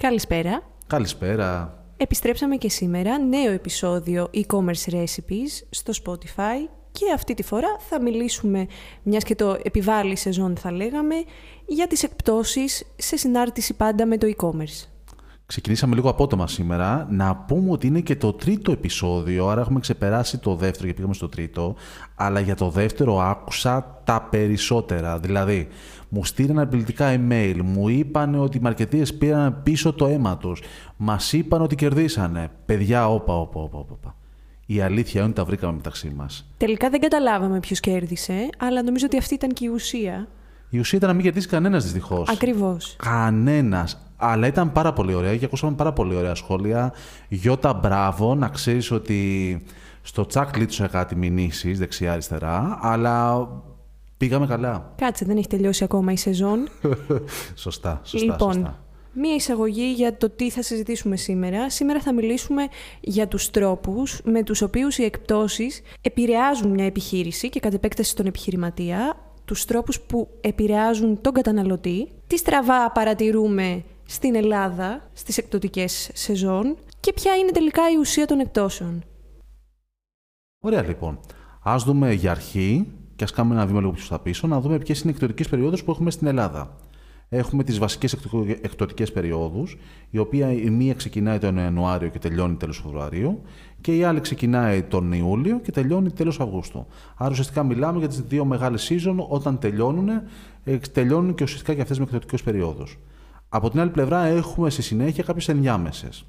Καλησπέρα. Καλησπέρα. Επιστρέψαμε και σήμερα νέο επεισόδιο e-commerce recipes στο Spotify και αυτή τη φορά θα μιλήσουμε, μιας και το επιβάλλει σεζόν θα λέγαμε, για τις εκπτώσεις σε συνάρτηση πάντα με το e-commerce. Ξεκινήσαμε λίγο απότομα σήμερα. Να πούμε ότι είναι και το τρίτο επεισόδιο, άρα έχουμε ξεπεράσει το δεύτερο και πήγαμε στο τρίτο. Αλλά για το δεύτερο άκουσα τα περισσότερα. Δηλαδή, μου στείλαν απειλητικά email, μου είπαν ότι οι μαρκετίες πήραν πίσω το αίμα τους, μας είπαν ότι κερδίσανε. Παιδιά, όπα, όπα, όπα, όπα. Η αλήθεια είναι ότι τα βρήκαμε μεταξύ μας. Τελικά δεν καταλάβαμε ποιος κέρδισε, αλλά νομίζω ότι αυτή ήταν και η ουσία. Η ουσία ήταν να μην κερδίσει κανένας δυστυχώς. Ακριβώς. Κανένας. Αλλά ήταν πάρα πολύ ωραία και ακούσαμε πάρα πολύ ωραία σχόλια. Γιώτα, μπράβο, να ξέρεις ότι στο τσακ λύτωσα κάτι μηνύσεις δεξιά-αριστερά, αλλά πήγαμε καλά. Κάτσε, δεν έχει τελειώσει ακόμα η σεζόν. σωστά, σωστά. λοιπόν, σωστά. μία εισαγωγή για το τι θα συζητήσουμε σήμερα. Σήμερα θα μιλήσουμε για τους τρόπους με τους οποίους οι εκπτώσεις επηρεάζουν μια επιχείρηση και κατ' επέκταση τον επιχειρηματία, τους τρόπους που επηρεάζουν τον καταναλωτή, τι στραβά παρατηρούμε στην Ελλάδα στις εκπτωτικές σεζόν και ποια είναι τελικά η ουσία των εκπτώσεων. Ωραία λοιπόν. Α δούμε για αρχή και ας κάνουμε ένα βήμα λίγο πιο στα πίσω, να δούμε ποιες είναι οι εκπτωτικέ περιόδους που έχουμε στην Ελλάδα. Έχουμε τις βασικές εκπτωτικέ περιόδους, η οποία η μία ξεκινάει τον Ιανουάριο και τελειώνει τέλος Φεβρουαρίου, και η άλλη ξεκινάει τον Ιούλιο και τελειώνει τέλος Αυγούστου. Άρα ουσιαστικά μιλάμε για τις δύο μεγάλες season, όταν τελειώνουν, ε, τελειώνουν και ουσιαστικά και αυτές με εκπτωτικέ περιόδους. Από την άλλη πλευρά έχουμε στη συνέχεια κάποιες ενδιάμεσες.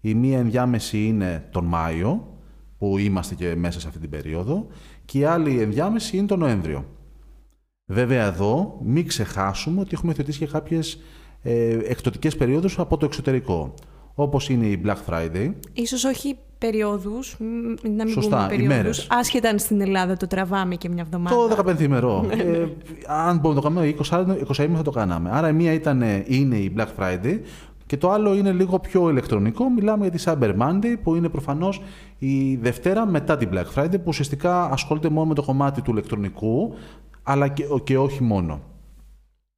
Η μία ενδιάμεση είναι τον Μάιο, που είμαστε και μέσα σε αυτή την περίοδο, και η άλλη ενδιάμεση είναι τον Νοέμβριο. Βέβαια εδώ μην ξεχάσουμε ότι έχουμε θετήσει και κάποιες ε, εκπτωτικές περίοδους από το εξωτερικό, όπως είναι η Black Friday. Ίσως όχι περιόδους, μ, να μην Σωστά, πούμε περιόδους. ημέρες. Άσχετα αν στην Ελλάδα το τραβάμε και μια εβδομάδα. Το 15 ημερό. ε, αν μπορούμε να το κάνουμε 20, 20 ημέρα θα το κάναμε. Άρα η μία ήταν, είναι η Black Friday και το άλλο είναι λίγο πιο ηλεκτρονικό. Μιλάμε για τη Cyber Monday που είναι προφανώς η Δευτέρα μετά την Black Friday που ουσιαστικά ασχολείται μόνο με το κομμάτι του ηλεκτρονικού αλλά και, και όχι μόνο.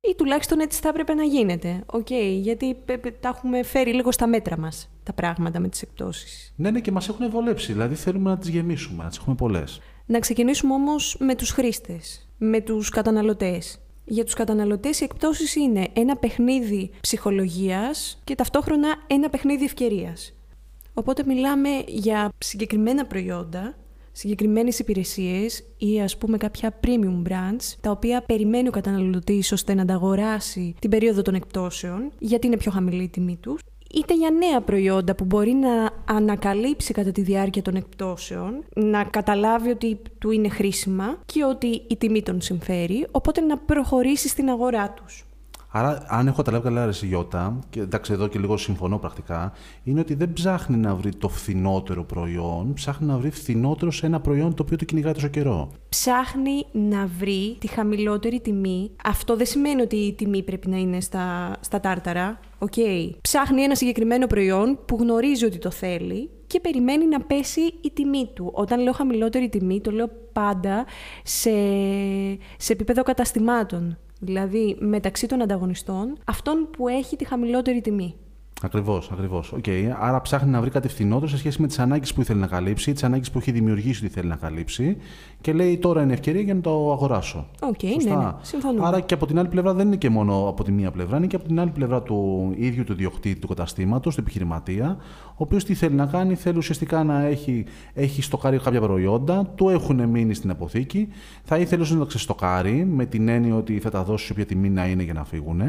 Ή τουλάχιστον έτσι θα έπρεπε να γίνεται. Οκ, γιατί πε- πε- τα έχουμε φέρει λίγο στα μέτρα μας τα πράγματα με τις εκπτώσεις. Ναι, ναι, και μας έχουν βολέψει. Δηλαδή θέλουμε να τις γεμίσουμε, να τις έχουμε πολλές. Να ξεκινήσουμε όμως με τους χρήστες, με τους καταναλωτές. Για τους καταναλωτές οι εκπτώσεις είναι ένα παιχνίδι ψυχολογίας και ταυτόχρονα ένα παιχνίδι ευκαιρίας. Οπότε μιλάμε για συγκεκριμένα προϊόντα, συγκεκριμένες υπηρεσίες ή ας πούμε κάποια premium brands, τα οποία περιμένει ο καταναλωτής ώστε να τα αγοράσει την περίοδο των εκπτώσεων, γιατί είναι πιο χαμηλή η τιμή τους, είτε για νέα προϊόντα που μπορεί να ανακαλύψει κατά τη διάρκεια των εκπτώσεων, να καταλάβει ότι του είναι χρήσιμα και ότι η τιμή τον συμφέρει, οπότε να προχωρήσει στην αγορά τους. Άρα, αν έχω καταλάβει καλά, ρε Γιώτα, και εντάξει εδώ και λίγο συμφωνώ πρακτικά, είναι ότι δεν ψάχνει να βρει το φθηνότερο προϊόν, ψάχνει να βρει φθηνότερο σε ένα προϊόν το οποίο το κυνηγάει τόσο καιρό. ψάχνει να βρει τη χαμηλότερη τιμή. Αυτό δεν σημαίνει ότι η τιμή πρέπει να είναι στα, στα τάρταρα. Οκ. Ψάχνει ένα συγκεκριμένο προϊόν που γνωρίζει ότι το θέλει και περιμένει να πέσει η τιμή του. Όταν λέω χαμηλότερη τιμή, το λέω πάντα σε, σε επίπεδο καταστημάτων. Δηλαδή, μεταξύ των ανταγωνιστών, αυτόν που έχει τη χαμηλότερη τιμή. Ακριβώς, ακριβώς. Okay. Άρα ψάχνει να βρει κάτι φθηνότερο σε σχέση με τις ανάγκες που ήθελε να καλύψει, τις ανάγκες που έχει δημιουργήσει ότι θέλει να καλύψει και λέει τώρα είναι ευκαιρία για να το αγοράσω. Οκ, ναι, Σωστά. ναι, συμφωνούμε. Άρα και από την άλλη πλευρά δεν είναι και μόνο από τη μία πλευρά, είναι και από την άλλη πλευρά του ίδιου του ιδιοκτήτη του καταστήματος, του επιχειρηματία, ο οποίος τι θέλει να κάνει, θέλει ουσιαστικά να έχει, έχει στοκάρει κάποια προϊόντα, του έχουν μείνει στην αποθήκη, θα ήθελε όσο να τα ξεστοκάρει, με την έννοια ότι θα τα δώσει σε όποια τιμή να είναι για να φύγουν,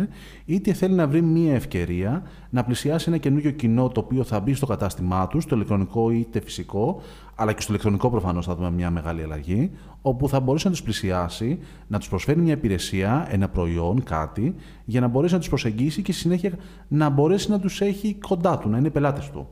είτε θέλει να βρει μία ευκαιρία να πλησιάσει ένα καινούργιο κοινό το οποίο θα μπει στο κατάστημά τους, στο ηλεκτρονικό είτε φυσικό, αλλά και στο ηλεκτρονικό προφανώς θα δούμε μια μεγάλη αλλαγή, όπου θα μπορέσει να τους πλησιάσει, να τους προσφέρει μια υπηρεσία, ένα προϊόν, κάτι, για να μπορέσει να τους προσεγγίσει και στη συνέχεια να μπορέσει να τους έχει κοντά του, να είναι πελάτες του.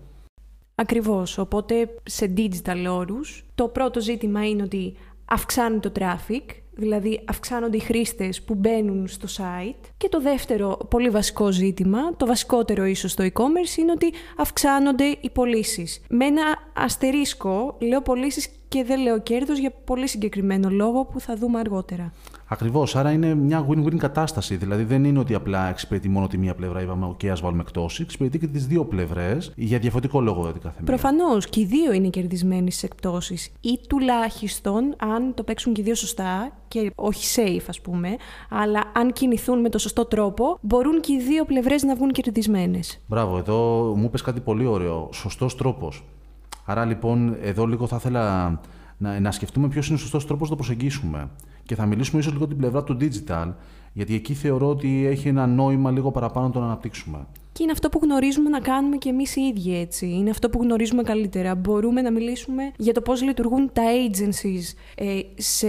Ακριβώς. Οπότε σε digital όρους, το πρώτο ζήτημα είναι ότι αυξάνει το traffic, δηλαδή αυξάνονται οι χρήστες που μπαίνουν στο site. Και το δεύτερο πολύ βασικό ζήτημα, το βασικότερο ίσως στο e-commerce, είναι ότι αυξάνονται οι πωλήσεις. Με ένα αστερίσκο, λέω πωλήσεις και δεν λέω κέρδος για πολύ συγκεκριμένο λόγο που θα δούμε αργότερα. Ακριβώς. Άρα είναι μια win-win κατάσταση. Δηλαδή δεν είναι ότι απλά εξυπηρετεί μόνο τη μία πλευρά, είπαμε, OK, ας βάλουμε εκτόσει. Εξυπηρετεί και τις δύο πλευρές για διαφορετικό λόγο δηλαδή κάθε μία. Προφανώς και οι δύο είναι κερδισμένοι στις εκπτώσεις. Ή τουλάχιστον αν το παίξουν και οι δύο σωστά και όχι safe, ας πούμε, αλλά αν κινηθούν με το σωστό τρόπο, μπορούν και οι δύο πλευρές να βγουν κερδισμένες. Μπράβο, εδώ μου είπες κάτι πολύ ωραίο. Σωστός τρόπος. Άρα λοιπόν, εδώ λίγο θα ήθελα να, να σκεφτούμε ποιος είναι ο σωστός τρόπος να το προσεγγίσουμε. Και θα μιλήσουμε ίσως λίγο την πλευρά του digital, γιατί εκεί θεωρώ ότι έχει ένα νόημα λίγο παραπάνω να το αναπτύξουμε. Και είναι αυτό που γνωρίζουμε να κάνουμε και εμείς οι ίδιοι έτσι. Είναι αυτό που γνωρίζουμε καλύτερα. Μπορούμε να μιλήσουμε για το πώς λειτουργούν τα agencies ε, σε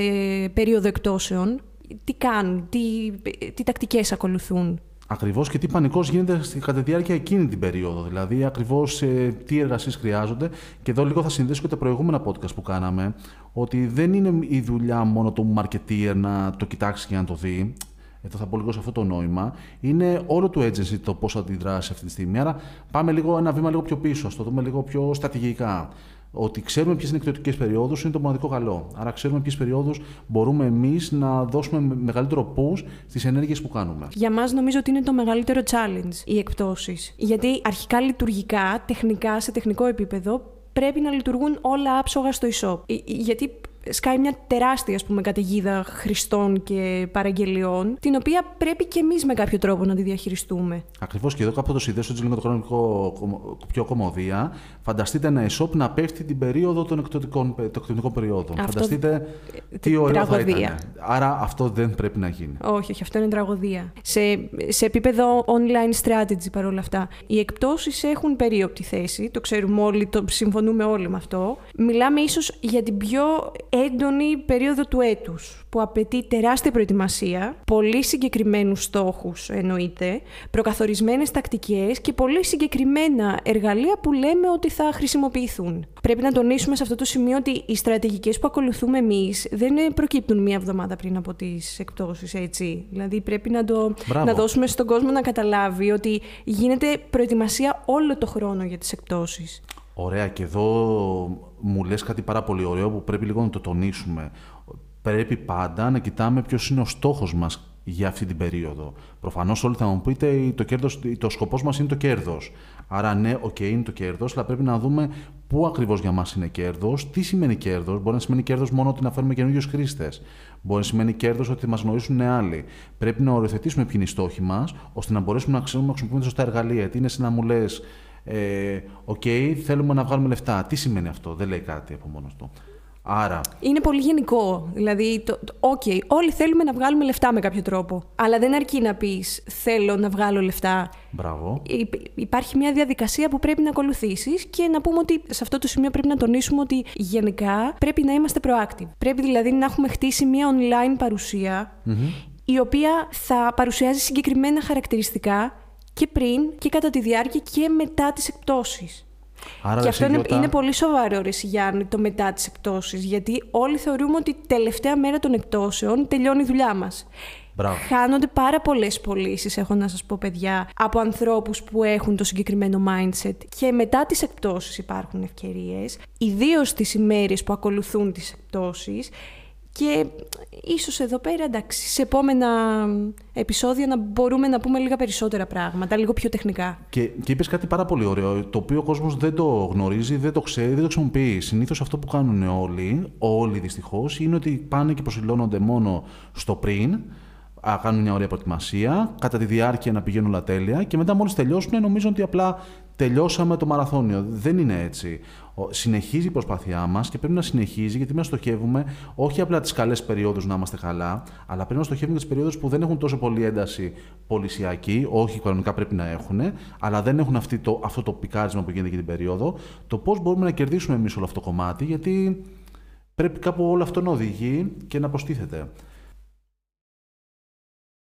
περίοδο εκτόσεων. Τι κάνουν, τι, τι τακτικές ακολουθούν. Ακριβώς και τι πανικός γίνεται κατά τη διάρκεια εκείνη την περίοδο. Δηλαδή, ακριβώς ε, τι εργασίες χρειάζονται. Και εδώ λίγο θα συνδέσω και τα προηγούμενα podcast που κάναμε, ότι δεν είναι η δουλειά μόνο του marketeer να το κοιτάξει και να το δει. Εδώ θα πω λίγο σε αυτό το νόημα. Είναι όλο του agency το πώς αντιδράσει αυτή τη στιγμή. Άρα, πάμε λίγο ένα βήμα λίγο πιο πίσω, ας το δούμε λίγο πιο στρατηγικά ότι ξέρουμε ποιες είναι οι εκτιωτικέ περιόδους είναι το μοναδικό καλό. Άρα, ξέρουμε ποιες περιόδους μπορούμε εμείς να δώσουμε μεγαλύτερο push στις ενέργειες που κάνουμε. Για μας, νομίζω ότι είναι το μεγαλύτερο challenge οι εκπτώσεις. Γιατί αρχικά λειτουργικά, τεχνικά, σε τεχνικό επίπεδο, πρέπει να λειτουργούν όλα άψογα στο e-shop. Ε, γιατί σκάει μια τεράστια ας πούμε, καταιγίδα χρηστών και παραγγελιών, την οποία πρέπει και εμείς με κάποιο τρόπο να τη διαχειριστούμε. Ακριβώς και εδώ κάπου το συνδέσω έτσι λίγο το χρονικό πιο κομμωδία. Φανταστείτε ένα e-shop να πέφτει την περίοδο των εκτοτικών περιόδων. Αυτό... Φανταστείτε τι ωραίο τραγωδία. θα ήταν. Άρα αυτό δεν πρέπει να γίνει. Όχι, όχι, αυτό είναι τραγωδία. Σε, σε επίπεδο online strategy παρόλα αυτά, οι εκπτώσεις έχουν περίοπτη θέση. Το ξέρουμε όλοι, το συμφωνούμε όλοι με αυτό. Μιλάμε ίσως για την πιο έντονη περίοδο του έτους που απαιτεί τεράστια προετοιμασία, πολύ συγκεκριμένους στόχους εννοείται, προκαθορισμένες τακτικές και πολύ συγκεκριμένα εργαλεία που λέμε ότι θα χρησιμοποιηθούν. Πρέπει να τονίσουμε σε αυτό το σημείο ότι οι στρατηγικές που ακολουθούμε εμείς δεν προκύπτουν μία εβδομάδα πριν από τις εκπτώσεις, έτσι. Δηλαδή πρέπει να, το, να δώσουμε στον κόσμο να καταλάβει ότι γίνεται προετοιμασία όλο το χρόνο για τις εκπτώσεις. Ωραία, και εδώ μου λες κάτι πάρα πολύ ωραίο που πρέπει λίγο να το τονίσουμε. Πρέπει πάντα να κοιτάμε ποιος είναι ο στόχος μας για αυτή την περίοδο. Προφανώς όλοι θα μου πείτε το, κέρδος, το σκοπός μας είναι το κέρδος. Άρα ναι, ok, okay, είναι το κέρδος, αλλά πρέπει να δούμε πού ακριβώς για μας είναι κέρδος, τι σημαίνει κέρδος. Μπορεί να σημαίνει κέρδος μόνο ότι να φέρουμε καινούριους χρήστες. Μπορεί να σημαίνει κέρδος ότι μας γνωρίσουν άλλοι. Πρέπει να οριοθετήσουμε ποιοι είναι οι στόχοι μας, ώστε να μπορέσουμε να ξέρουμε να χρησιμοποιούμε σωστά εργαλεία. Τι είναι σαν να μου λες, ε, Οκ, θέλουμε να βγάλουμε λεφτά. Τι σημαίνει αυτό, δεν λέει κάτι από μόνος του. Άρα. Είναι πολύ γενικό. Δηλαδή, ok, okay, όλοι θέλουμε να βγάλουμε λεφτά με κάποιο τρόπο. Αλλά δεν αρκεί να πεις Θέλω να βγάλω λεφτά. Μπράβο. υπάρχει μια διαδικασία που πρέπει να ακολουθήσεις και να πούμε ότι σε αυτό το σημείο πρέπει να τονίσουμε ότι γενικά πρέπει να είμαστε proactive. Πρέπει δηλαδή να έχουμε χτίσει μια online παρουσία η οποία θα παρουσιάζει συγκεκριμένα χαρακτηριστικά και πριν και κατά τη διάρκεια και μετά τις εκπτώσεις. Άρα, και αυτό είναι, είναι, πολύ σοβαρό, ρε Γιάννη, το μετά τις εκπτώσεις, γιατί όλοι θεωρούμε ότι τελευταία μέρα των εκπτώσεων τελειώνει η δουλειά μας. Μπράβο. Χάνονται πάρα πολλές πωλήσεις, έχω να σας πω, παιδιά, από ανθρώπους που έχουν το συγκεκριμένο mindset. Και μετά τις εκπτώσεις υπάρχουν ευκαιρίες, ιδίως τις ημέρες που ακολουθούν τις εκπτώσεις. Και ίσως εδώ πέρα, εντάξει, σε επόμενα επεισόδια να μπορούμε να πούμε λίγα περισσότερα πράγματα, λίγο πιο τεχνικά. Και, και είπες κάτι πάρα πολύ ωραίο, το οποίο ο κόσμος δεν το γνωρίζει, δεν το ξέρει, δεν το χρησιμοποιεί. Συνήθως αυτό που κάνουν όλοι, όλοι δυστυχώς, είναι ότι πάνε και προσιλώνονται μόνο στο πριν, α, κάνουν μια ωραία προετοιμασία, κατά τη διάρκεια να πηγαίνουν όλα τέλεια και μετά μόλις τελειώσουν νομίζουν ότι απλά τελειώσαμε το μαραθώνιο. Δεν είναι έτσι. Συνεχίζει η προσπάθειά μας και πρέπει να συνεχίζει γιατί να στοχεύουμε όχι απλά τις καλές περιόδους να είμαστε καλά, αλλά πρέπει να στοχεύουμε τις περιόδους που δεν έχουν τόσο πολύ ένταση πολυσιακή, όχι κανονικά πρέπει να έχουν, αλλά δεν έχουν αυτή το, αυτό το πικάρισμα που γίνεται για την περίοδο. Το πώς μπορούμε να κερδίσουμε εμείς όλο αυτό το κομμάτι, γιατί πρέπει κάπου όλο αυτό να οδηγεί και να προστίθεται.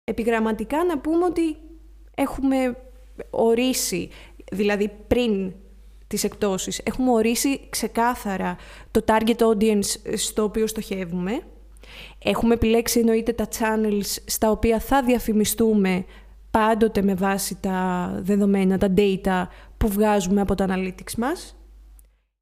Επιγραμματικά να πούμε ότι έχουμε ορίσει, δηλαδή πριν τις εκπτώσεις, έχουμε ορίσει ξεκάθαρα το target audience στο οποίο στοχεύουμε. Έχουμε επιλέξει εννοείται τα channels στα οποία θα διαφημιστούμε πάντοτε με βάση τα δεδομένα, τα data που βγάζουμε από τα analytics μας.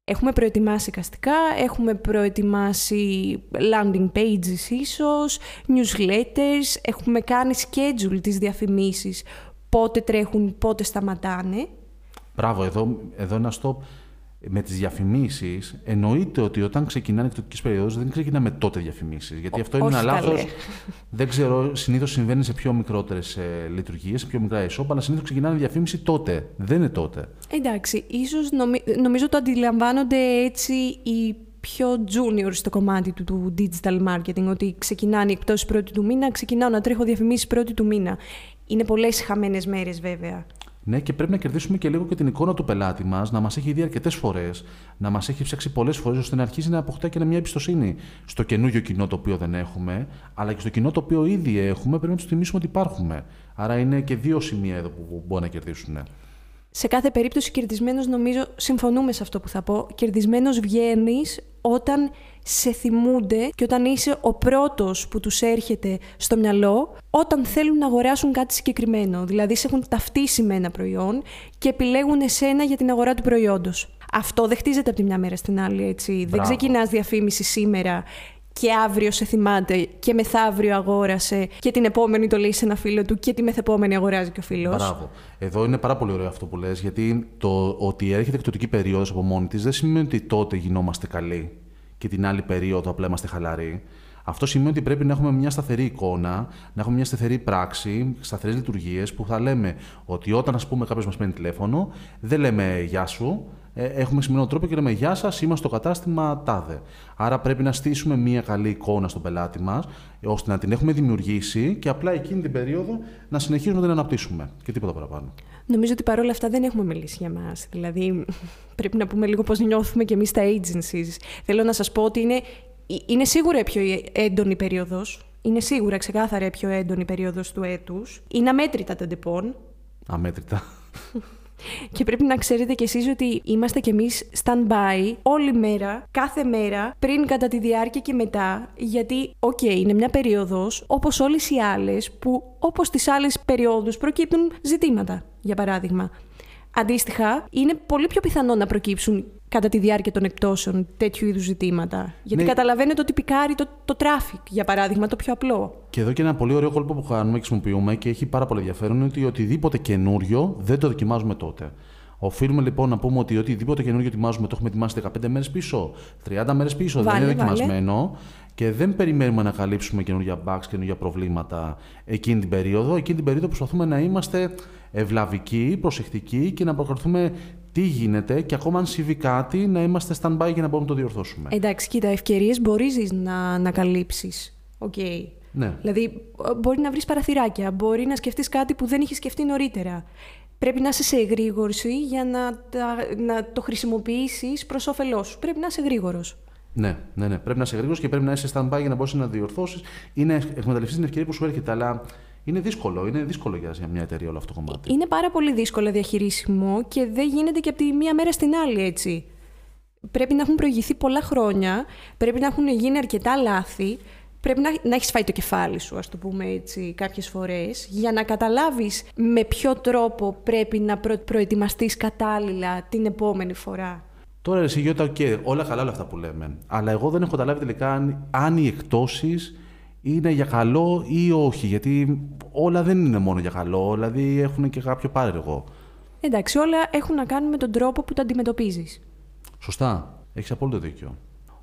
Έχουμε προετοιμάσει εικαστικά, έχουμε προετοιμάσει landing pages ίσως, newsletters, έχουμε κάνει schedule τις διαφημίσεις, πότε τρέχουν, πότε σταματάνε. Μπράβο, εδώ, εδώ ένα stop με τις διαφημίσεις, εννοείται ότι όταν ξεκινάνε εκδοτικέ περιόδους δεν ξεκινάμε τότε διαφημίσεις. Γιατί αυτό είναι ένα λάθος. Δεν ξέρω, συνήθως συμβαίνει σε πιο μικρότερες λειτουργίες, σε πιο μικρά e-shop, αλλά συνήθως ξεκινάνε διαφήμιση τότε. Δεν είναι τότε. Εντάξει, ίσως νομι... νομίζω το αντιλαμβάνονται έτσι οι πιο junior στο κομμάτι του, του digital marketing, ότι ξεκινάνε οι εκπτώσει πρώτη του μήνα, ξεκινάω να τρέχω διαφημίσεις πρώτη του μήνα. Είναι πολλές χαμένες μέρες βέβαια. Ναι, και πρέπει να κερδίσουμε και λίγο και την εικόνα του πελάτη μας, να μας έχει δει αρκετές φορές, να μας έχει ψάξει πολλές φορές, ώστε να αρχίσει να αποκτά και μια εμπιστοσύνη στο καινούριο κοινό το οποίο δεν έχουμε, αλλά και στο κοινό το οποίο ήδη έχουμε, πρέπει να τους θυμίσουμε ότι υπάρχουμε. Άρα είναι και δύο σημεία εδώ που μπορούν να κερδίσουν. Σε κάθε περίπτωση κερδισμένος νομίζω, συμφωνούμε σε αυτό που θα πω, κερδισμένος βγαίνεις όταν σε θυμούνται και όταν είσαι ο πρώτος που τους έρχεται στο μυαλό όταν θέλουν να αγοράσουν κάτι συγκεκριμένο. Δηλαδή σε έχουν ταυτίσει με ένα προϊόν και επιλέγουν εσένα για την αγορά του προϊόντος. Αυτό δεν χτίζεται από τη μια μέρα στην άλλη, έτσι. Δεν ξεκινάς διαφήμιση σήμερα και αύριο σε θυμάται και μεθαύριο αγόρασε και την επόμενη το λέει σε ένα φίλο του και τη μεθεπόμενη αγοράζει και ο φίλος. Μπράβο. Εδώ είναι πάρα πολύ ωραίο αυτό που λες, γιατί το ότι έρχεται εκτοτική περίοδος από μόνη της δεν σημαίνει ότι τότε γινόμαστε καλοί και την άλλη περίοδο απλά είμαστε χαλαροί. Αυτό σημαίνει ότι πρέπει να έχουμε μια σταθερή εικόνα, να έχουμε μια σταθερή πράξη, σταθερές λειτουργίες που θα λέμε ότι όταν ας πούμε κάποιος μας παίρνει τηλέφωνο, δεν λέμε Γεια σου, ε, έχουμε σημερινό τρόπο και λέμε Γεια σας, είμαστε στο κατάστημα Τάδε. Άρα πρέπει να στήσουμε μια καλή εικόνα στον πελάτη μας, ώστε να την έχουμε δημιουργήσει και απλά εκείνη την περίοδο να συνεχίσουμε να την αναπτύσσουμε και τίποτα παραπάνω. Νομίζω ότι παρόλα αυτά δεν έχουμε μιλήσει για μας. Δηλαδή, πρέπει να πούμε λίγο πώς νιώθουμε κι εμείς τα agencies. Θέλω να σας πω ότι είναι, είναι σίγουρα η πιο έντονη περίοδος. Είναι σίγουρα ξεκάθαρα η πιο έντονη περίοδος του έτους. Είναι αμέτρητα τα ντεπών. Αμέτρητα. Και πρέπει να ξέρετε κι εσείς ότι είμαστε κι εμείς stand-by όλη μέρα, κάθε μέρα, πριν, κατά τη διάρκεια και μετά, γιατί, οκ, είναι μια περίοδος, όπως όλες οι άλλες, που όπως τις άλλες περιόδους προκύπτουν ζητήματα, για παράδειγμα. Αντίστοιχα, είναι πολύ πιο πιθανό να προκύψουν κατά τη διάρκεια των εκπτώσεων τέτοιου είδους ζητήματα. Γιατί ναι. καταλαβαίνετε ότι πικάρει το, το traffic, για παράδειγμα, το πιο απλό. Και εδώ και ένα πολύ ωραίο κόλπο που κάνουμε και χρησιμοποιούμε και έχει πάρα πολύ ενδιαφέρον είναι ότι οτιδήποτε καινούριο δεν το δοκιμάζουμε τότε. Οφείλουμε λοιπόν να πούμε ότι οτιδήποτε καινούριο ετοιμάζουμε το έχουμε ετοιμάσει 15 μέρες πίσω, 30 μέρες πίσω, δεν είναι δοκιμασμένο και δεν περιμένουμε να καλύψουμε καινούργια bugs, καινούργια προβλήματα εκείνη την περίοδο. Εκείνη την περίοδο προσπαθούμε να είμαστε ευλαβικοί, προσεκτικοί και να προκριθούμε τι γίνεται και ακόμα αν συμβεί κάτι να είμαστε stand-by για να μπορούμε να το διορθώσουμε. Εντάξει, κοίτα, ευκαιρίες μπορείς να ανακαλύψεις. Ok. Okay. Ναι. Δηλαδή, μπορεί να βρεις παραθυράκια, μπορεί να σκεφτείς κάτι που δεν είχες σκεφτεί νωρίτερα. Πρέπει να είσαι σε εγρήγορση για να, να το χρησιμοποιήσεις προς όφελός σου. Πρέπει να είσαι γρήγορο. Ναι, ναι, ναι. Πρέπει να είσαι γρήγορο και πρέπει να είσαι stand-by για να μπορέσει να διορθώσεις ή να εκμεταλλευτείς την ευκαιρία που σου έρχεται. Αλλά είναι δύσκολο, είναι δύσκολο για μια εταιρεία όλο αυτό το κομμάτι. Είναι πάρα πολύ δύσκολο διαχειρίσιμο και δεν γίνεται και από τη μία μέρα στην άλλη έτσι. Πρέπει να έχουν προηγηθεί πολλά χρόνια, πρέπει να έχουν γίνει αρκετά λάθη, πρέπει να, να έχεις φάει το κεφάλι σου, ας το πούμε έτσι, κάποιες φορές, για να καταλάβεις με ποιο τρόπο πρέπει να προ, προετοιμαστείς κατάλληλα την επόμενη φορά. Τώρα, εσύ Γιώτα, okay, όλα καλά όλα αυτά που λέμε. Αλλά εγώ δεν έχω καταλάβει τελικά αν, αν οι εκτόσεις είναι για καλό ή όχι. Γιατί όλα δεν είναι μόνο για καλό, δηλαδή έχουν και κάποιο πάρεργο. Εντάξει, όλα έχουν να κάνουν με τον τρόπο που τα αντιμετωπίζεις. Σωστά. Έχεις απόλυτο δίκιο.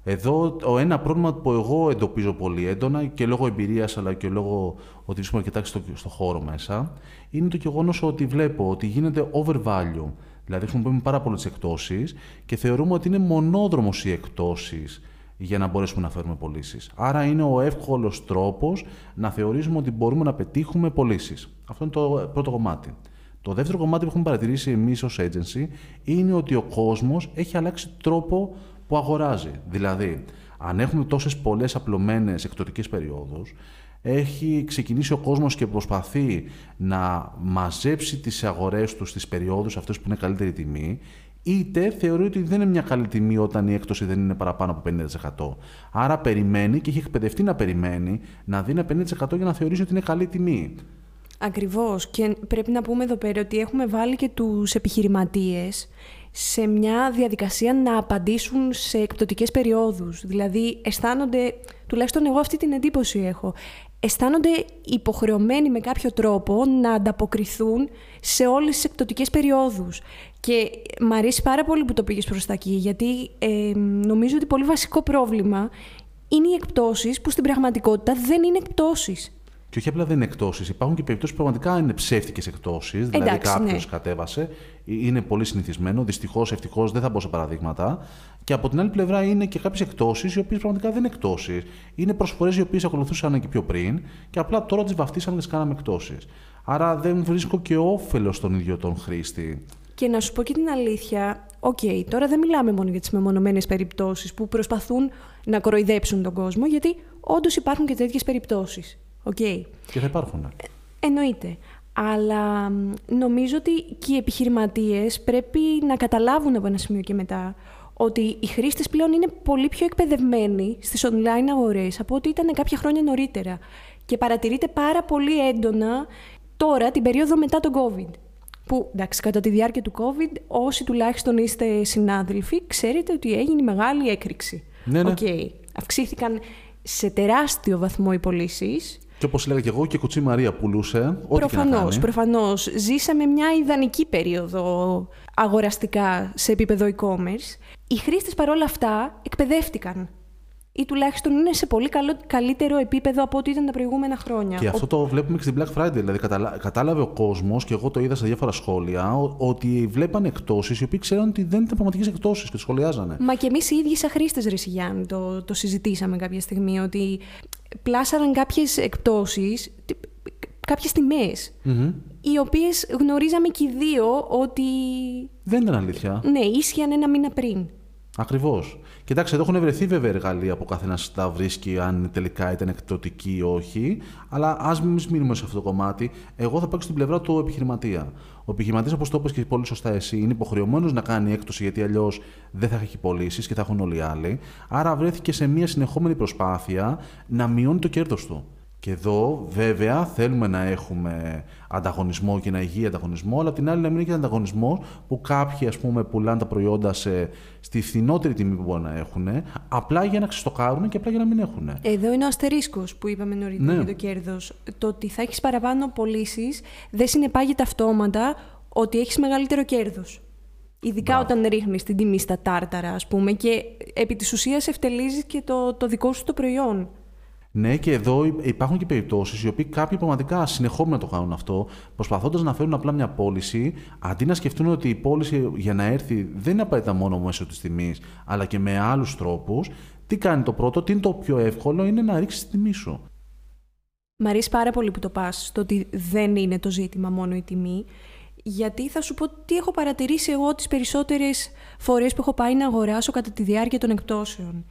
Εδώ το ένα πρόβλημα που εγώ εντοπίζω πολύ έντονα και λόγω εμπειρίας αλλά και λόγω ότι βρίσκομαι αρκετά στο, στο χώρο μέσα είναι το γεγονός ότι βλέπω ότι γίνεται overvalue. Δηλαδή, χρησιμοποιούμε πάρα πολλές εκτόσεις και θεωρούμε ότι είναι μονόδρομος οι εκτόσεις για να μπορέσουμε να φέρουμε πωλήσεις. Άρα είναι ο εύκολος τρόπος να θεωρήσουμε ότι μπορούμε να πετύχουμε πωλήσεις. Αυτό είναι το πρώτο κομμάτι. Το δεύτερο κομμάτι που έχουμε παρατηρήσει εμείς ως agency είναι ότι ο κόσμος έχει αλλάξει τρόπο που αγοράζει. Δηλαδή, αν έχουμε τόσες πολλές απλωμένες εκτοτικέ περιόδους, έχει ξεκινήσει ο κόσμος και προσπαθεί να μαζέψει τις αγορές του στις περιόδους αυτές που είναι καλύτερη τιμή είτε θεωρεί ότι δεν είναι μια καλή τιμή όταν η έκπτωση δεν είναι παραπάνω από 50%. Άρα περιμένει και έχει εκπαιδευτεί να περιμένει να δίνει 50% για να θεωρήσει ότι είναι καλή τιμή. Ακριβώς. Και πρέπει να πούμε εδώ πέρα ότι έχουμε βάλει και τους επιχειρηματίες σε μια διαδικασία να απαντήσουν σε εκπτωτικές περιόδους. Δηλαδή αισθάνονται, τουλάχιστον εγώ αυτή την εντύπωση έχω, αισθάνονται υποχρεωμένοι με κάποιο τρόπο να ανταποκριθούν σε όλες τις εκπτωτικές περιόδους. Και μ' αρέσει πάρα πολύ που το πήγες προς τα εκεί, γιατί ε, νομίζω ότι πολύ βασικό πρόβλημα είναι οι εκπτώσεις που στην πραγματικότητα δεν είναι εκπτώσεις. Και όχι απλά δεν είναι εκτόσει. Υπάρχουν και περιπτώσεις που πραγματικά είναι ψεύτικες εκτόσει. Δηλαδή κάποιο ναι. κατέβασε, ε, είναι πολύ συνηθισμένο. Δυστυχώς, ευτυχώς δεν θα μπω σε παραδείγματα. Και από την άλλη πλευρά είναι και κάποιες εκτόσει οι οποίες πραγματικά δεν είναι εκτόσει. Είναι προσφορές οι οποίες ακολουθούσαν και πιο πριν και απλά τώρα τις βαφτίσαν και τις κάναμε εκπτώσεις. Άρα δεν βρίσκω και όφελος στον ίδιο τον χρήστη. Και να σου πω και την αλήθεια, ok, okay, τώρα δεν μιλάμε μόνο για τις μεμονωμένες περιπτώσεις που προσπαθούν να κοροϊδέψουν τον κόσμο, γιατί όντως υπάρχουν και τέτοιες περιπτώσεις. Okay. Και θα υπάρχουν. Εννοείται. Αλλά νομίζω ότι και οι επιχειρηματίες πρέπει να καταλάβουν από ένα σημείο και μετά ότι οι χρήστες πλέον είναι πολύ πιο εκπαιδευμένοι στις online αγορές από ό,τι ήταν κάποια χρόνια νωρίτερα. Και παρατηρείται πάρα πολύ έντονα τώρα την περίοδο μετά τον COVID. Που, εντάξει, κατά τη διάρκεια του COVID, όσοι τουλάχιστον είστε συνάδελφοι, ξέρετε ότι έγινε μεγάλη έκρηξη. Ναι, ναι. Okay. Αυξήθηκαν σε τεράστιο βαθμό οι πωλήσεις και όπως έλεγα και εγώ, και Κουτσή Μαρία πουλούσε. Προφανώς, προφανώς. Ζήσαμε μια ιδανική περίοδο αγοραστικά σε επίπεδο e-commerce. Οι χρήστες παρόλα αυτά εκπαιδεύτηκαν ή τουλάχιστον είναι σε πολύ καλό, καλύτερο επίπεδο από ό,τι ήταν τα προηγούμενα χρόνια. Και αυτό το βλέπουμε και στην Black Friday. Δηλαδή, κατάλαβε ο κόσμος, και εγώ το είδα σε διάφορα σχόλια, ότι βλέπανε εκτόσει οι οποίοι ξέραν ότι δεν ήταν πραγματικές εκτόσει και το σχολιάζανε. Μα και εμείς οι ίδιοι, σαν χρήστες, Ρεσιγιάννη, το, το συζητήσαμε κάποια στιγμή, ότι πλάσαραν κάποιες εκπτώσεις, κάποιες οι οποίες γνωρίζαμε και οι δύο ότι. Δεν ήταν αλήθεια. Ναι, ίσχυαν ένα μήνα πριν. Ακριβώς. Κοιτάξτε, εδώ έχουν βρεθεί βέβαια εργαλεία που καθένας τα βρίσκει αν τελικά ήταν εκπτωτική ή όχι. Αλλά ας μην μείνουμε σε αυτό το κομμάτι. Εγώ θα πάω στην πλευρά του επιχειρηματία. Ο επιχειρηματίας, όπως το είπες και πολύ σωστά εσύ, είναι υποχρεωμένος να κάνει έκπτωση γιατί αλλιώς δεν θα έχει πωλήσεις και θα έχουν όλοι οι άλλοι. Άρα βρέθηκε σε μια συνεχόμενη προσπάθεια να μειώνει το κέρδος του. Και εδώ βέβαια θέλουμε να έχουμε ανταγωνισμό και να υγιεί ανταγωνισμό, αλλά την άλλη να μην έχει ανταγωνισμό που κάποιοι ας πούμε πουλάνε τα προϊόντα σε, στη φθηνότερη τιμή που μπορεί να έχουν, απλά για να ξεστοκάρουν και απλά για να μην έχουν. Εδώ είναι ο αστερίσκος που είπαμε νωρίτερα ναι. για το κέρδος. Το ότι θα έχεις παραπάνω πωλήσεις δεν συνεπάγεται αυτόματα ότι έχεις μεγαλύτερο κέρδος. Ειδικά Μπράβο. όταν ρίχνεις την τιμή στα τάρταρα, ας πούμε, και επί της ουσίας ευτελίζεις και το, το δικό σου το προϊόν. Ναι, και εδώ υπάρχουν και περιπτώσεις οι οποίοι κάποιοι πραγματικά συνεχόμενα το κάνουν αυτό, προσπαθώντας να φέρουν απλά μια πώληση, αντί να σκεφτούν ότι η πώληση για να έρθει δεν είναι απαραίτητα μόνο μέσω της τιμής, αλλά και με άλλους τρόπους. Τι κάνει το πρώτο, τι είναι το πιο εύκολο, είναι να ρίξεις τη τιμή σου. Μ' αρέσει πάρα πολύ που το πας στο ότι δεν είναι το ζήτημα μόνο η τιμή. Γιατί θα σου πω τι έχω παρατηρήσει εγώ τις περισσότερες φορές που έχω πάει να αγοράσω κατά τη διάρκεια των εκπτώσεων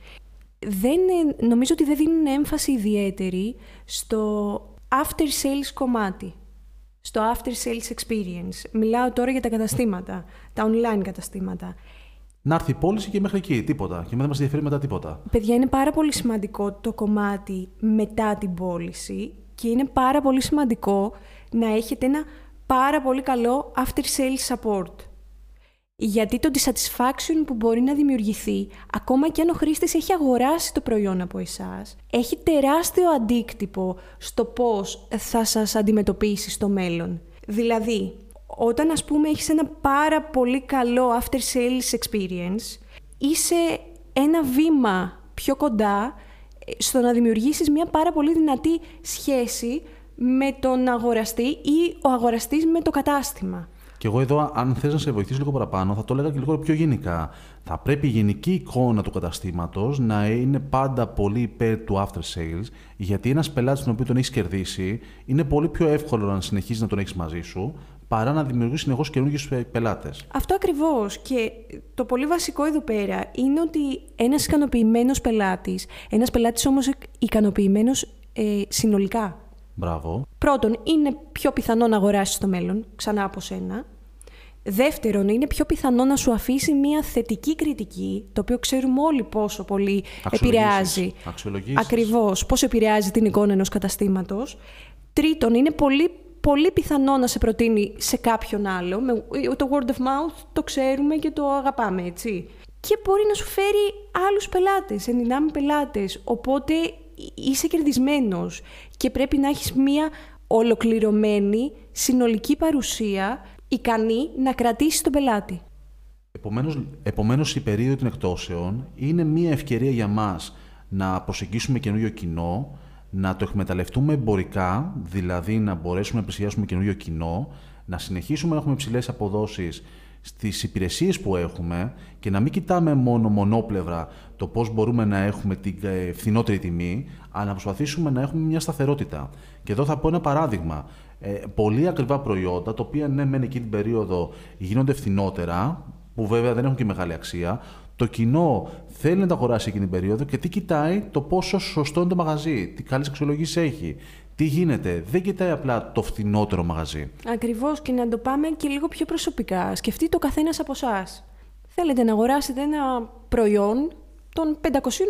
δεν, νομίζω ότι δεν δίνουν έμφαση ιδιαίτερη στο after sales κομμάτι, στο after sales experience. Μιλάω τώρα για τα καταστήματα, τα online καταστήματα. Να έρθει η πώληση και μέχρι εκεί, τίποτα. Και δεν μας ενδιαφέρει μετά τίποτα. Παιδιά, είναι πάρα πολύ σημαντικό το κομμάτι μετά την πώληση και είναι πάρα πολύ σημαντικό να έχετε ένα πάρα πολύ καλό after sales support. Γιατί το dissatisfaction που μπορεί να δημιουργηθεί, ακόμα και αν ο χρήστης έχει αγοράσει το προϊόν από εσάς, έχει τεράστιο αντίκτυπο στο πώς θα σας αντιμετωπίσει στο μέλλον. Δηλαδή, όταν ας πούμε έχεις ένα πάρα πολύ καλό after sales experience, είσαι ένα βήμα πιο κοντά ε, στο να δημιουργήσεις μια πάρα πολύ δυνατή σχέση με τον αγοραστή ή ο αγοραστής με το κατάστημα. Και εγώ εδώ, αν θες να σε βοηθήσω λίγο παραπάνω, θα το έλεγα και λίγο πιο γενικά. Θα πρέπει η γενική εικόνα του καταστήματος να είναι πάντα πολύ υπέρ του after sales, γιατί ένας πελάτης τον οποίο τον έχεις κερδίσει είναι πολύ πιο εύκολο να συνεχίζει να τον έχεις μαζί σου, παρά να δημιουργείς συνεχώς καινούργιους πελάτες. Αυτό ακριβώς. Και το πολύ βασικό εδώ πέρα είναι ότι ένας ικανοποιημένος πελάτης, ένας πελάτης όμως ικανοποιημένος ε, συνολικά, Μπράβο. Πρώτον, είναι πιο πιθανό να αγοράσεις το μέλλον, ξανά από σένα. Δεύτερον, είναι πιο πιθανό να σου αφήσει μια θετική κριτική, το οποίο ξέρουμε όλοι πόσο πολύ επηρεάζει. Αξιολογήσεις. Ακριβώς, πόσο επηρεάζει την εικόνα ενός καταστήματος. Τρίτον, είναι πολύ πολύ πιθανό να σε προτείνει σε κάποιον άλλο. Με το word of mouth το ξέρουμε και το αγαπάμε, έτσι. Και μπορεί να σου φέρει άλλους πελάτες, ενδυνάμει πελάτες. Οπότε είσαι κερδισμένος και πρέπει να έχεις μία ολοκληρωμένη συνολική παρουσία ικανή να κρατήσεις τον πελάτη. Επομένως, επομένως η περίοδο των εκτόσεων είναι μία ευκαιρία για μας να προσεγγίσουμε καινούριο κοινό, να το εκμεταλλευτούμε εμπορικά, δηλαδή να μπορέσουμε να πλησιάσουμε καινούριο κοινό, να συνεχίσουμε να έχουμε υψηλές αποδόσεις στις υπηρεσίες που έχουμε και να μην κοιτάμε μόνο μονόπλευρα το πώς μπορούμε να έχουμε την ε, φθηνότερη τιμή, αλλά να προσπαθήσουμε να έχουμε μια σταθερότητα. Και εδώ θα πω ένα παράδειγμα. Ε, πολύ ακριβά προϊόντα, τα οποία ναι, μεν εκείνη την περίοδο γίνονται φθηνότερα, που βέβαια δεν έχουν και μεγάλη αξία, το κοινό θέλει να τα αγοράσει εκείνη την περίοδο και τι κοιτάει το πόσο σωστό είναι το μαγαζί, τι καλές αξιολογήσεις έχει, τι γίνεται. Δεν κοιτάει απλά το φθηνότερο μαγαζί. Ακριβώς και να το πάμε και λίγο πιο προσωπικά. Σκεφτείτε το καθένας από εσάς. Θέλετε να αγοράσετε ένα προϊόν των 500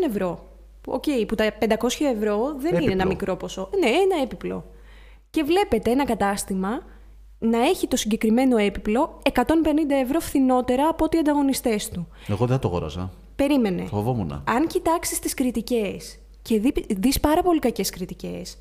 ευρώ. Ok, okay, που τα 500 ευρώ δεν είναι ένα μικρό ποσό. Ναι, ένα έπιπλο. Και βλέπετε ένα κατάστημα να έχει το συγκεκριμένο έπιπλο 150 ευρώ φθηνότερα από ό,τι οι ανταγωνιστές του. Εγώ δεν το αγόραζα. Περίμενε. Φοβόμουν. Αν κοιτάξεις τις κριτικές και δει δεις πάρα πολύ κακές κριτικές,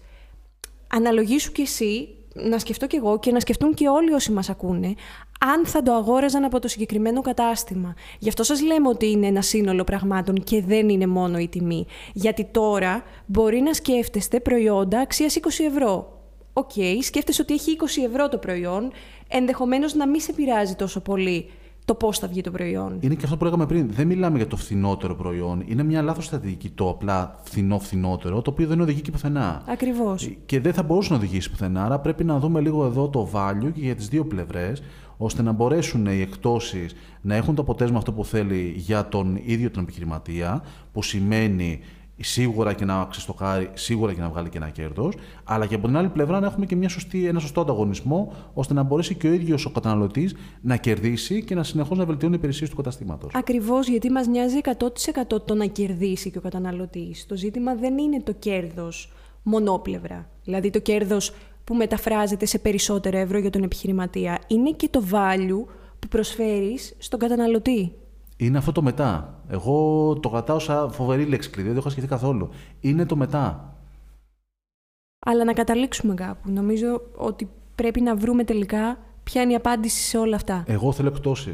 αναλογήσου κι εσύ, να σκεφτώ κι εγώ και να σκεφτούν και όλοι όσοι μας ακούνε, αν θα το αγόραζαν από το συγκεκριμένο κατάστημα. Γι' αυτό σας λέμε ότι είναι ένα σύνολο πραγμάτων και δεν είναι μόνο η τιμή. Γιατί τώρα μπορεί να σκέφτεστε προϊόντα αξίας 20 ευρώ. Ok, okay, σκέφτεσαι ότι έχει 20 ευρώ το προϊόν, ενδεχομένως να μην σε πειράζει τόσο πολύ το πώς θα βγει το προϊόν. Είναι και αυτό που λέγαμε πριν. Δεν μιλάμε για το φθηνότερο προϊόν. Είναι μια λάθος στρατηγική το απλά φθηνό-φθηνότερο, το οποίο δεν οδηγεί και πουθενά. Ακριβώς. Και δεν θα μπορούσε να οδηγήσει πουθενά. Άρα πρέπει να δούμε λίγο εδώ το value και για τις δύο πλευρές, ώστε να μπορέσουν οι εκπτώσεις να έχουν το αποτέλεσμα αυτό που θέλει για τον ίδιο τον επιχειρηματία, που σημαίνει σίγουρα και να ξεστοκάρει, σίγουρα και να βγάλει και ένα κέρδος, αλλά και από την άλλη πλευρά να έχουμε και μια σωστή, ένα σωστό ανταγωνισμό, ώστε να μπορέσει και ο ίδιος ο καταναλωτής να κερδίσει και να συνεχώς να βελτιώνει οι υπηρεσίες του καταστήματος. Ακριβώς, γιατί μας νοιάζει 100% το να κερδίσει και ο καταναλωτής. Το ζήτημα δεν είναι το κέρδος μονόπλευρα. Δηλαδή το κέρδος που μεταφράζεται σε περισσότερο ευρώ για τον επιχειρηματία. Είναι και το value που προσφέρεις στον καταναλωτή είναι αυτό το μετά. Εγώ το κρατάω σαν φοβερή λέξη κλειδί, δεν το έχω σκεφτεί καθόλου. Είναι το μετά. Αλλά να καταλήξουμε κάπου. Νομίζω ότι πρέπει να βρούμε τελικά ποια είναι η απάντηση σε όλα αυτά. Εγώ θέλω εκπτώσεις.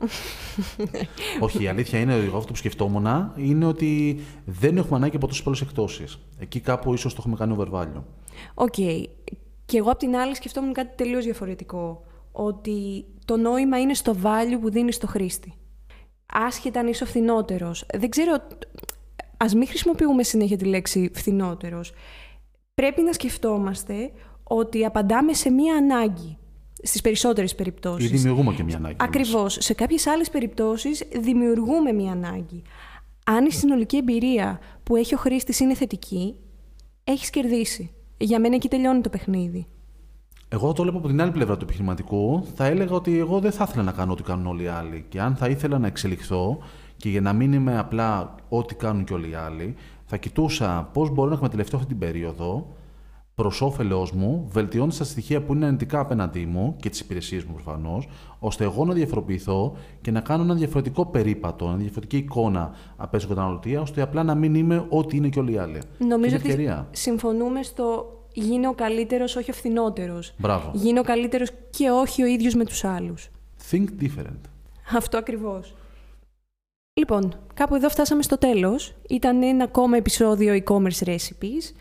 Όχι, η αλήθεια είναι ότι αυτό που σκεφτόμουν είναι ότι δεν έχουμε ανάγκη από τόσες πολλές εκπτώσεις. Εκεί κάπου ίσως το έχουμε κάνει overvalue. OK. Okay. Και εγώ απ' την άλλη σκεφτόμουν κάτι τελείως διαφορετικό. Ότι το νόημα είναι στο value που δίνεις στο χρήστη άσχετα αν είσαι ο φθηνότερος. Δεν ξέρω, ας μην χρησιμοποιούμε συνέχεια τη λέξη φθηνότερος. Πρέπει να σκεφτόμαστε ότι απαντάμε σε μία ανάγκη στις περισσότερες περιπτώσεις. Ή δημιουργούμε και μία ανάγκη. Ακριβώς. Σε κάποιες άλλες περιπτώσεις δημιουργούμε μία ανάγκη. Αν η συνολική εμπειρία που έχει ο χρήστης είναι θετική, έχεις κερδίσει. Για μένα εκεί τελειώνει το παιχνίδι. Εγώ το βλέπω από την άλλη πλευρά του επιχειρηματικού. Θα έλεγα ότι εγώ δεν θα ήθελα να κάνω ό,τι κάνουν όλοι οι άλλοι. Και αν θα ήθελα να εξελιχθώ και για να μην είμαι απλά ό,τι κάνουν και όλοι οι άλλοι, θα κοιτούσα πώς μπορώ να εκμεταλλευτώ αυτή την περίοδο προς όφελός μου, βελτιώνοντας τα στοιχεία που είναι αρνητικά απέναντί μου και τις υπηρεσίες μου προφανώς, ώστε εγώ να διαφοροποιηθώ και να κάνω ένα διαφορετικό περίπατο, μια διαφορετική εικόνα απέναντι στον καταναλωτή, ώστε απλά να μην είμαι ό,τι είναι και όλοι οι άλλοι. Νομίζω ότι συμφωνούμε στο γίνω ο καλύτερος, όχι ο φθηνότερος. Μπράβο. Γίνω ο καλύτερος και όχι ο ίδιος με τους άλλους. Think different. Αυτό ακριβώς. Λοιπόν, κάπου εδώ φτάσαμε στο τέλος. Ήταν ένα ακόμα επεισόδιο e-commerce recipes.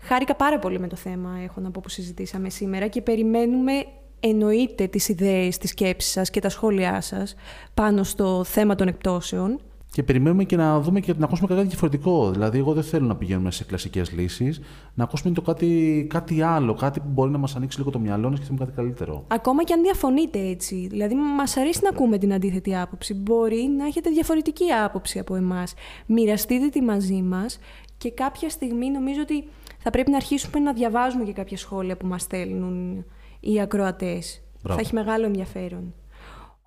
Χάρηκα πάρα πολύ με το θέμα, έχω να πω, που συζητήσαμε σήμερα και περιμένουμε εννοείται τις ιδέες, τις σκέψεις σας και τα σχόλιά σας πάνω στο θέμα των εκπτώσεων και περιμένουμε και να δούμε και να ακούσουμε κάτι διαφορετικό. Δηλαδή, εγώ δεν θέλω να πηγαίνουμε σε κλασικές λύσεις, να ακούσουμε το κάτι, κάτι άλλο, κάτι που μπορεί να μας ανοίξει λίγο το μυαλό, να σκεφτούμε κάτι καλύτερο. Ακόμα και αν διαφωνείτε έτσι. Δηλαδή, μας αρέσει να ακούμε την αντίθετη άποψη. Μπορεί να έχετε διαφορετική άποψη από εμάς. Μοιραστείτε τη μαζί μας και κάποια στιγμή νομίζω ότι θα πρέπει να αρχίσουμε να διαβάζουμε και κάποια σχόλια που μας στέλνουν οι ακροατές. Θα έχει μεγάλο ενδιαφέρον.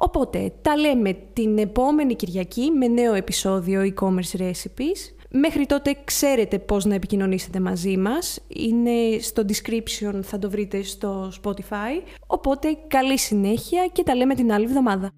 Οπότε, τα λέμε την επόμενη Κυριακή με νέο επεισόδιο e-commerce recipes. Μέχρι τότε ξέρετε πώς να επικοινωνήσετε μαζί μας. Είναι στο description, θα το βρείτε στο Spotify. Οπότε καλή συνέχεια και τα λέμε την άλλη εβδομάδα.